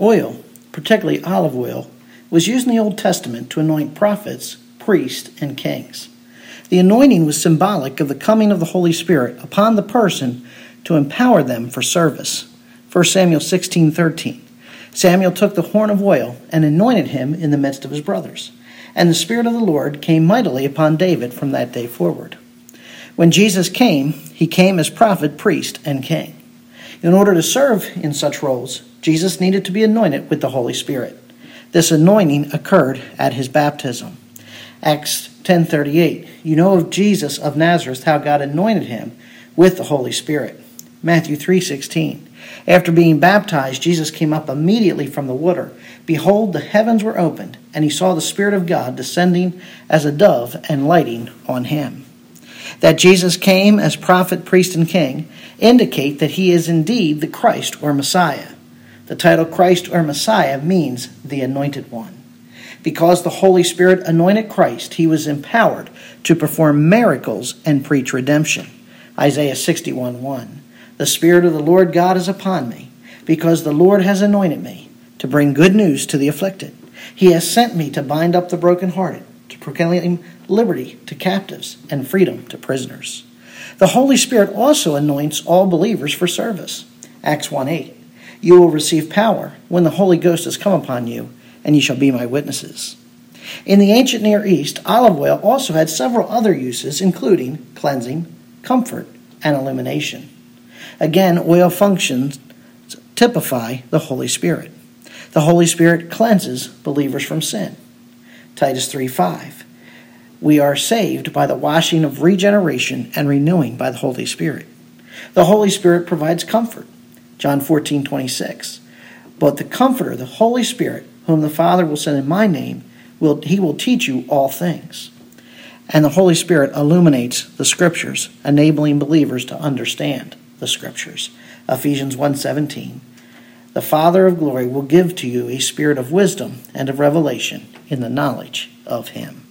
Oil, particularly olive oil, was used in the Old Testament to anoint prophets, priests, and kings. The anointing was symbolic of the coming of the Holy Spirit upon the person to empower them for service. 1 Samuel 16:13. Samuel took the horn of oil and anointed him in the midst of his brothers. And the Spirit of the Lord came mightily upon David from that day forward. When Jesus came, he came as prophet, priest, and king. In order to serve in such roles, Jesus needed to be anointed with the Holy Spirit. This anointing occurred at his baptism. Acts 10:38. You know of Jesus of Nazareth how God anointed him with the Holy Spirit. Matthew 3:16. After being baptized, Jesus came up immediately from the water. Behold, the heavens were opened, and he saw the Spirit of God descending as a dove and lighting on him. That Jesus came as prophet, priest, and king indicate that he is indeed the Christ or Messiah. The title Christ or Messiah means the anointed one. Because the Holy Spirit anointed Christ, he was empowered to perform miracles and preach redemption. Isaiah 61 1. The Spirit of the Lord God is upon me, because the Lord has anointed me to bring good news to the afflicted. He has sent me to bind up the brokenhearted, to proclaim liberty to captives and freedom to prisoners. The Holy Spirit also anoints all believers for service. Acts 1 8. You will receive power when the Holy Ghost has come upon you, and you shall be my witnesses. In the ancient Near East, olive oil also had several other uses, including cleansing, comfort, and illumination. Again, oil functions typify the Holy Spirit. The Holy Spirit cleanses believers from sin. Titus 3 5. We are saved by the washing of regeneration and renewing by the Holy Spirit. The Holy Spirit provides comfort. John 14 26. But the Comforter, the Holy Spirit, whom the Father will send in my name, will, he will teach you all things. And the Holy Spirit illuminates the Scriptures, enabling believers to understand the Scriptures. Ephesians 1:17. The Father of glory will give to you a spirit of wisdom and of revelation in the knowledge of him.